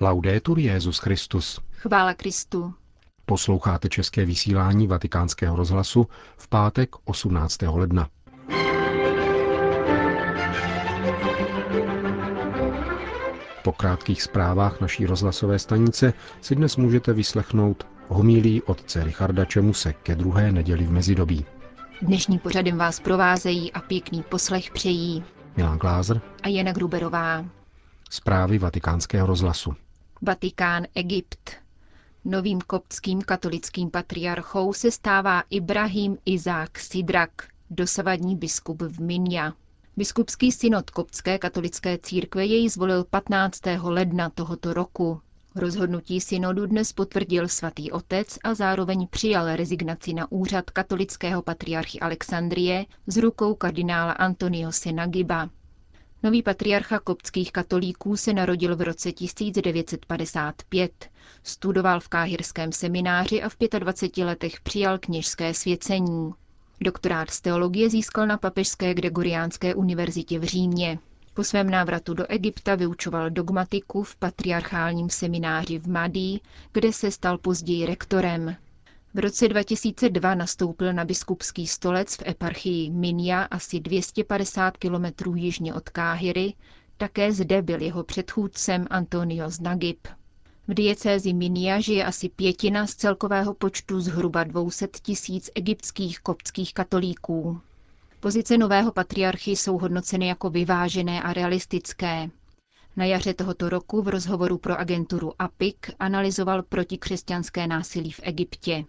Laudetur Jezus Christus. Chvála Kristu. Posloucháte české vysílání Vatikánského rozhlasu v pátek 18. ledna. Po krátkých zprávách naší rozhlasové stanice si dnes můžete vyslechnout homílí otce Richarda Čemuse ke druhé neděli v mezidobí. Dnešní pořadem vás provázejí a pěkný poslech přejí Milan Glázer a Jana Gruberová. Zprávy vatikánského rozhlasu. Vatikán Egypt. Novým koptským katolickým patriarchou se stává Ibrahim Izák Sidrak, dosavadní biskup v Minja. Biskupský synod koptské katolické církve jej zvolil 15. ledna tohoto roku. Rozhodnutí synodu dnes potvrdil svatý otec a zároveň přijal rezignaci na úřad katolického patriarchy Alexandrie z rukou kardinála Antonio Senagiba. Nový patriarcha koptských katolíků se narodil v roce 1955. Studoval v káhirském semináři a v 25 letech přijal kněžské svěcení. Doktorát z teologie získal na Papežské Gregoriánské univerzitě v Římě. Po svém návratu do Egypta vyučoval dogmatiku v patriarchálním semináři v Madí, kde se stal později rektorem. V roce 2002 nastoupil na biskupský stolec v eparchii Minya asi 250 kilometrů jižně od Káhyry, také zde byl jeho předchůdcem Antonio Znagib. V diecézi Minia žije asi pětina z celkového počtu zhruba 200 tisíc egyptských koptských katolíků. Pozice nového patriarchy jsou hodnoceny jako vyvážené a realistické. Na jaře tohoto roku v rozhovoru pro agenturu APIC analyzoval protikřesťanské násilí v Egyptě.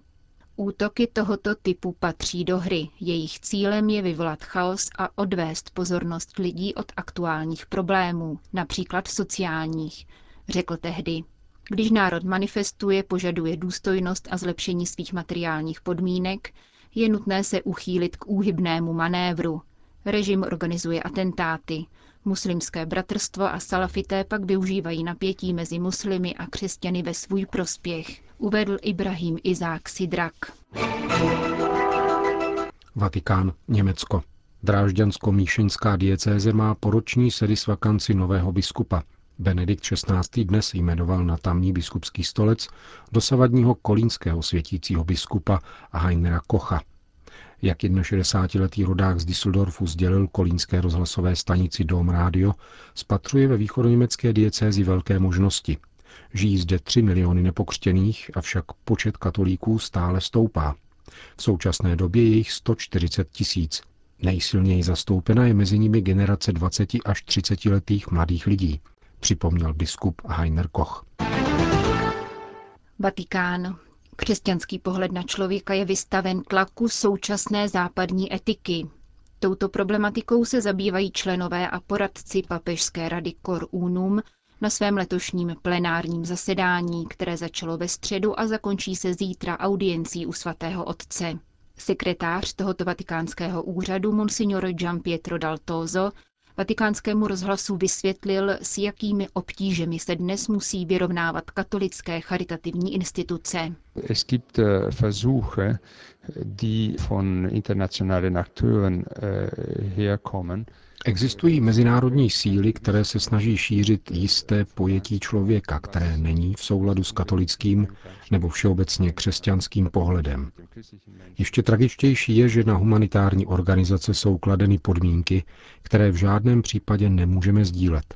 Útoky tohoto typu patří do hry. Jejich cílem je vyvolat chaos a odvést pozornost lidí od aktuálních problémů, například sociálních, řekl tehdy. Když národ manifestuje, požaduje důstojnost a zlepšení svých materiálních podmínek, je nutné se uchýlit k úhybnému manévru. Režim organizuje atentáty. Muslimské bratrstvo a salafité pak využívají napětí mezi muslimy a křesťany ve svůj prospěch, uvedl Ibrahim Izák Sidrak. Vatikán, Německo. Drážďansko-míšeňská diecéze má poroční sedisvakanci nového biskupa. Benedikt XVI. dnes jmenoval na tamní biskupský stolec dosavadního kolínského světícího biskupa Heinera Kocha. Jak 61-letý rodák z Düsseldorfu sdělil kolínské rozhlasové stanici Dom Radio, spatřuje ve východoněmecké diecézi velké možnosti. Žijí zde 3 miliony nepokřtěných, avšak počet katolíků stále stoupá. V současné době je jich 140 tisíc. Nejsilněji zastoupena je mezi nimi generace 20 až 30 letých mladých lidí připomněl biskup Heiner Koch. Vatikán. Křesťanský pohled na člověka je vystaven tlaku současné západní etiky. Touto problematikou se zabývají členové a poradci Papežské rady Cor Unum na svém letošním plenárním zasedání, které začalo ve středu a zakončí se zítra audiencí u svatého otce. Sekretář tohoto vatikánského úřadu, monsignor Gian Pietro Daltozo, Vatikánskému rozhlasu vysvětlil, s jakými obtížemi se dnes musí vyrovnávat katolické charitativní instituce. Die von internationalen Akteuren äh, herkommen, Existují mezinárodní síly, které se snaží šířit jisté pojetí člověka, které není v souladu s katolickým nebo všeobecně křesťanským pohledem. Ještě tragičtější je, že na humanitární organizace jsou kladeny podmínky, které v žádném případě nemůžeme sdílet.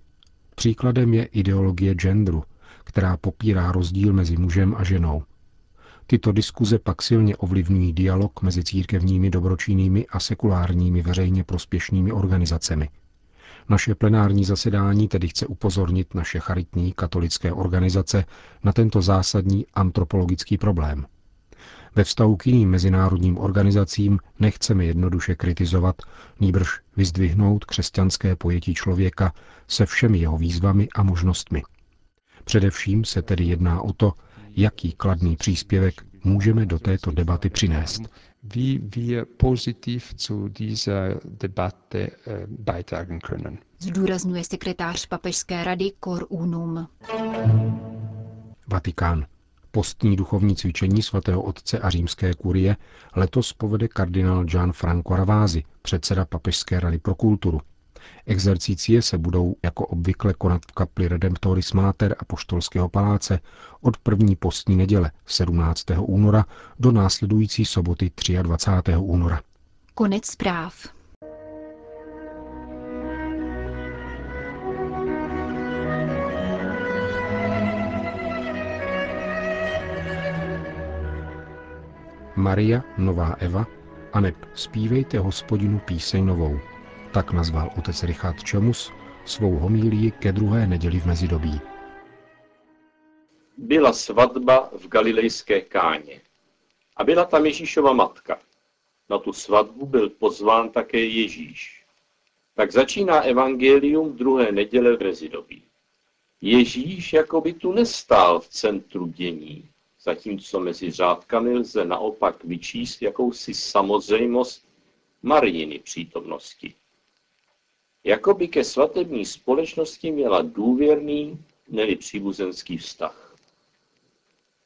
Příkladem je ideologie genderu, která popírá rozdíl mezi mužem a ženou. Tyto diskuze pak silně ovlivňují dialog mezi církevními dobročinnými a sekulárními veřejně prospěšnými organizacemi. Naše plenární zasedání tedy chce upozornit naše charitní katolické organizace na tento zásadní antropologický problém. Ve vztahu k jiným mezinárodním organizacím nechceme jednoduše kritizovat, nýbrž vyzdvihnout křesťanské pojetí člověka se všemi jeho výzvami a možnostmi. Především se tedy jedná o to, jaký kladný příspěvek můžeme do této debaty přinést. wie wir positiv zu dieser Debatte äh, beitragen können. Zdůrazňuje sekretář Papežské rady Cor Unum. Vatikán. Postní duchovní cvičení svatého otce a římské kurie letos povede kardinál Gian Franco Ravázi, předseda Papežské rady pro kulturu. Exercície se budou jako obvykle konat v kapli Redemptoris Mater a Poštolského paláce od první postní neděle 17. února do následující soboty 23. února. Konec zpráv. Maria, nová Eva, aneb zpívejte hospodinu píseň novou. Tak nazval otec Richard Čemus svou homílii ke druhé neděli v mezidobí. Byla svatba v galilejské káně a byla tam Ježíšova matka. Na tu svatbu byl pozván také Ježíš. Tak začíná evangelium druhé neděle v rezidobí. Ježíš jako by tu nestál v centru dění, zatímco mezi řádkami lze naopak vyčíst jakousi samozřejmost Marijiny přítomnosti. Jakoby ke svatební společnosti měla důvěrný, neli příbuzenský vztah.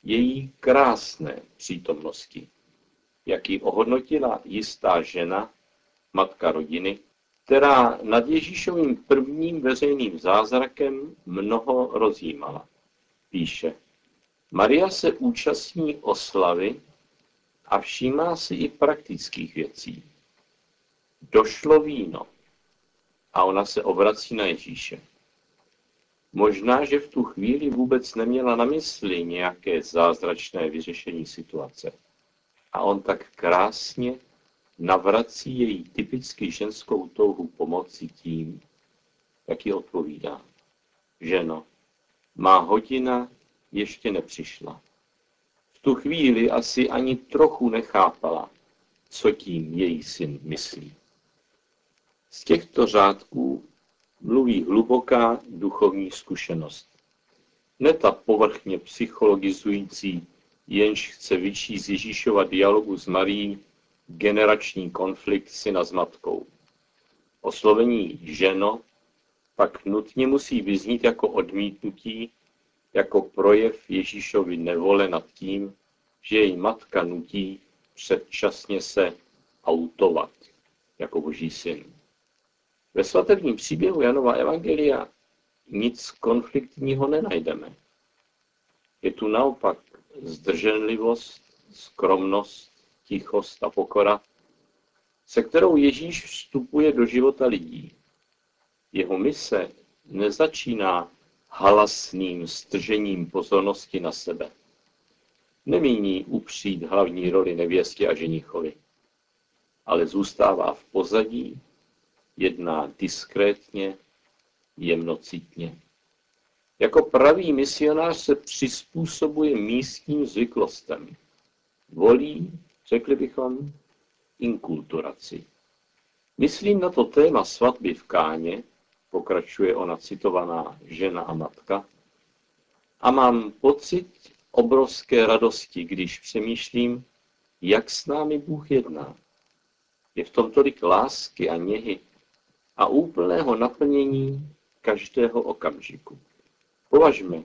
Její krásné přítomnosti, jak ji ohodnotila jistá žena, matka rodiny, která nad Ježíšovým prvním veřejným zázrakem mnoho rozjímala. Píše, Maria se účastní oslavy a všímá si i praktických věcí. Došlo víno a ona se obrací na Ježíše. Možná, že v tu chvíli vůbec neměla na mysli nějaké zázračné vyřešení situace. A on tak krásně navrací její typicky ženskou touhu pomoci tím, jak ji odpovídá. Ženo, má hodina ještě nepřišla. V tu chvíli asi ani trochu nechápala, co tím její syn myslí. Z těchto řádků mluví hluboká duchovní zkušenost. Ne ta povrchně psychologizující, jenž chce vyčíst Ježíšova dialogu s Marí generační konflikt syna s matkou. Oslovení ženo pak nutně musí vyznít jako odmítnutí jako projev Ježíšovi nevole nad tím, že její matka nutí předčasně se autovat jako boží syn. Ve svatebním příběhu Janova Evangelia nic konfliktního nenajdeme. Je tu naopak zdrženlivost, skromnost, tichost a pokora, se kterou Ježíš vstupuje do života lidí. Jeho mise nezačíná halasným stržením pozornosti na sebe. Nemíní upřít hlavní roli nevěstě a ženichovi, ale zůstává v pozadí, jedná diskrétně, jemnocitně. Jako pravý misionář se přizpůsobuje místním zvyklostem. Volí, řekli bychom, inkulturaci. Myslím na to téma svatby v Káně, pokračuje ona citovaná žena a matka, a mám pocit obrovské radosti, když přemýšlím, jak s námi Bůh jedná. Je v tom tolik lásky a něhy a úplného naplnění každého okamžiku. Považme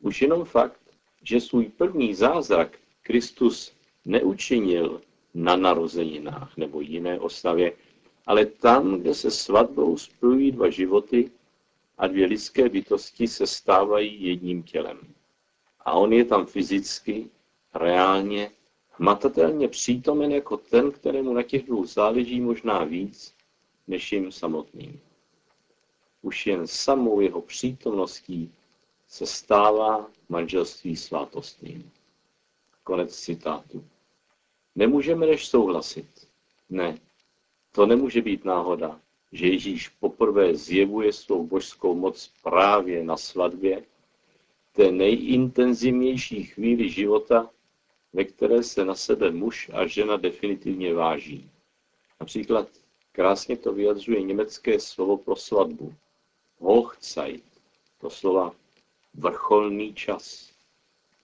už jenom fakt, že svůj první zázrak Kristus neučinil na narozeninách nebo jiné oslavě, ale tam, kde se svatbou spojují dva životy a dvě lidské bytosti se stávají jedním tělem. A on je tam fyzicky, reálně, hmatatelně přítomen jako ten, kterému na těch dvou záleží možná víc, než jim samotným. Už jen samou jeho přítomností se stává manželství svátostným. Konec citátu. Nemůžeme než souhlasit. Ne, to nemůže být náhoda, že Ježíš poprvé zjevuje svou božskou moc právě na svatbě, té nejintenzivnější chvíli života, ve které se na sebe muž a žena definitivně váží. Například krásně to vyjadřuje německé slovo pro svatbu. Hochzeit, to slova vrcholný čas.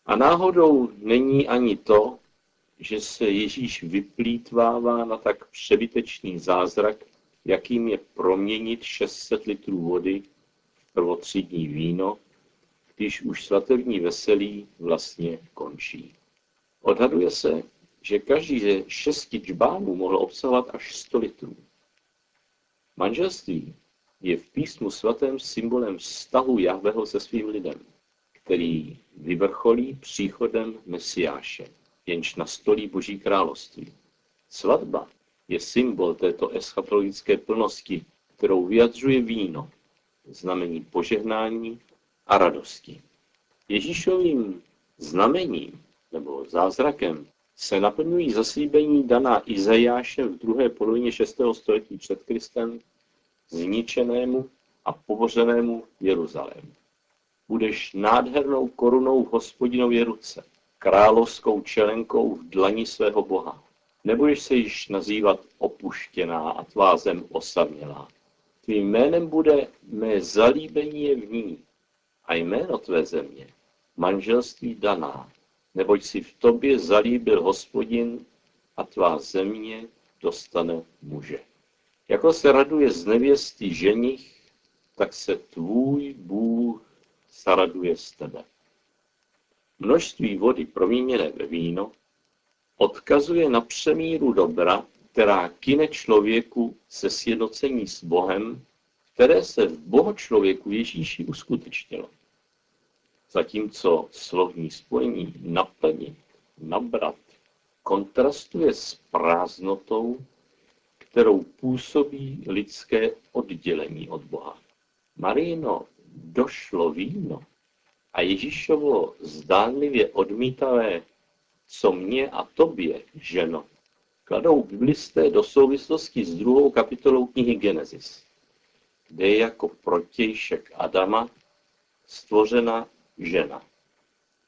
A náhodou není ani to, že se Ježíš vyplýtvává na tak přebytečný zázrak, jakým je proměnit 600 litrů vody v prvotřídní víno, když už svatební veselí vlastně končí. Odhaduje se, že každý ze šesti džbánů mohl obsahovat až 100 litrů. Manželství je v písmu svatém symbolem vztahu Jahveho se svým lidem, který vyvrcholí příchodem Mesiáše, jenž nastolí Boží království. Svatba je symbol této eschatologické plnosti, kterou vyjadřuje víno, znamení požehnání a radosti. Ježíšovým znamením nebo zázrakem se naplňují zaslíbení daná Izajášem v druhé polovině 6. století před Kristem zničenému a pobořenému Jeruzalému. Budeš nádhernou korunou v hospodinově ruce, královskou čelenkou v dlani svého Boha. Nebudeš se již nazývat opuštěná a tvá zem osamělá. Tvým jménem bude mé zalíbení je v ní a jméno tvé země, manželství daná, neboť si v tobě zalíbil hospodin a tvá země dostane muže. Jako se raduje z nevěsty ženich, tak se tvůj Bůh zaraduje z tebe. Množství vody proměněné ve víno odkazuje na přemíru dobra, která kine člověku se sjednocení s Bohem, které se v bohočlověku Ježíši uskutečnilo. Zatímco slovní spojení naplnit, nabrat kontrastuje s prázdnotou, kterou působí lidské oddělení od Boha. Marino došlo víno a Ježíšovo zdánlivě odmítavé, co mě a tobě, ženo, kladou biblisté do souvislosti s druhou kapitolou knihy Genesis, kde je jako protějšek Adama stvořena žena.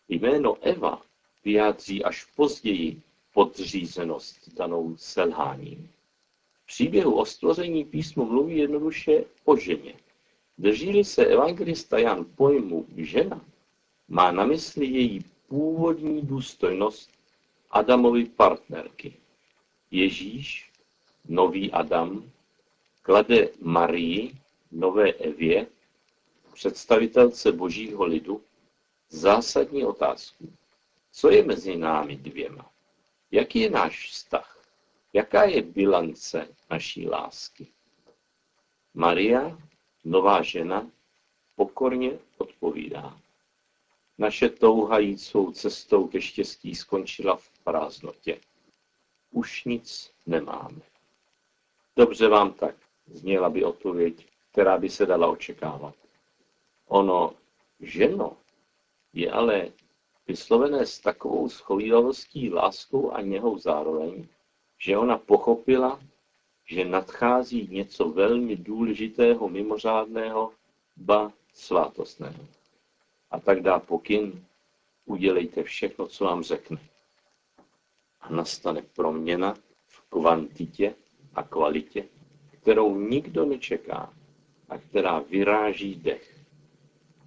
Jméno Eva vyjádří až později podřízenost danou selháním. V příběhu o stvoření písmo mluví jednoduše o ženě. Drží-li se evangelista Jan pojmu žena, má na mysli její původní důstojnost Adamovi partnerky. Ježíš, nový Adam, klade Marii, nové Evě, představitelce božího lidu, zásadní otázku. Co je mezi námi dvěma? Jaký je náš vztah? Jaká je bilance naší lásky? Maria, nová žena, pokorně odpovídá. Naše touha jít svou cestou ke štěstí skončila v prázdnotě. Už nic nemáme. Dobře vám tak, zněla by odpověď, která by se dala očekávat. Ono, ženo, je ale vyslovené s takovou schovývalostí, láskou a něhou zároveň, že ona pochopila, že nadchází něco velmi důležitého, mimořádného, ba svátostného. A tak dá pokyn, udělejte všechno, co vám řekne. A nastane proměna v kvantitě a kvalitě, kterou nikdo nečeká a která vyráží dech.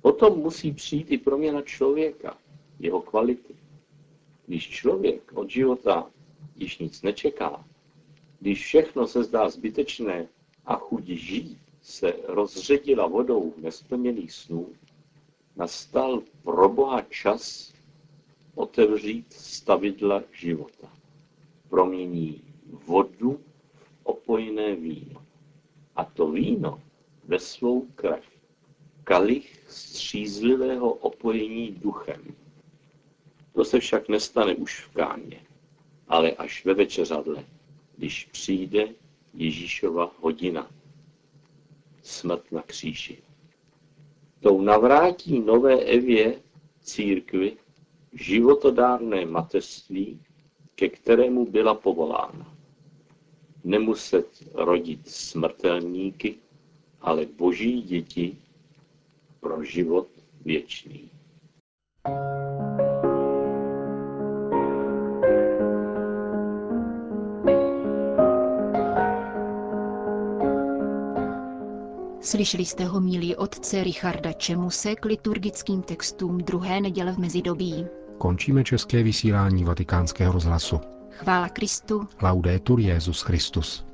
Potom musí přijít i proměna člověka, jeho kvality. Když člověk od života již nic nečeká, když všechno se zdá zbytečné a chuť žít se rozředila vodou nesplněných snů, nastal pro Boha čas otevřít stavidla života. Promění vodu v opojné víno. A to víno ve svou krev kalich střízlivého opojení duchem. To se však nestane už v kámě, ale až ve večeřadle, když přijde Ježíšova hodina. Smrt na kříži. Tou navrátí nové Evě církvi životodárné mateřství, ke kterému byla povolána. Nemuset rodit smrtelníky, ale boží děti pro život věčný. Slyšeli jste ho milí otce Richarda Čemuse k liturgickým textům druhé neděle v mezidobí. Končíme české vysílání vatikánského rozhlasu. Chvála Kristu. Laudetur Jezus Christus.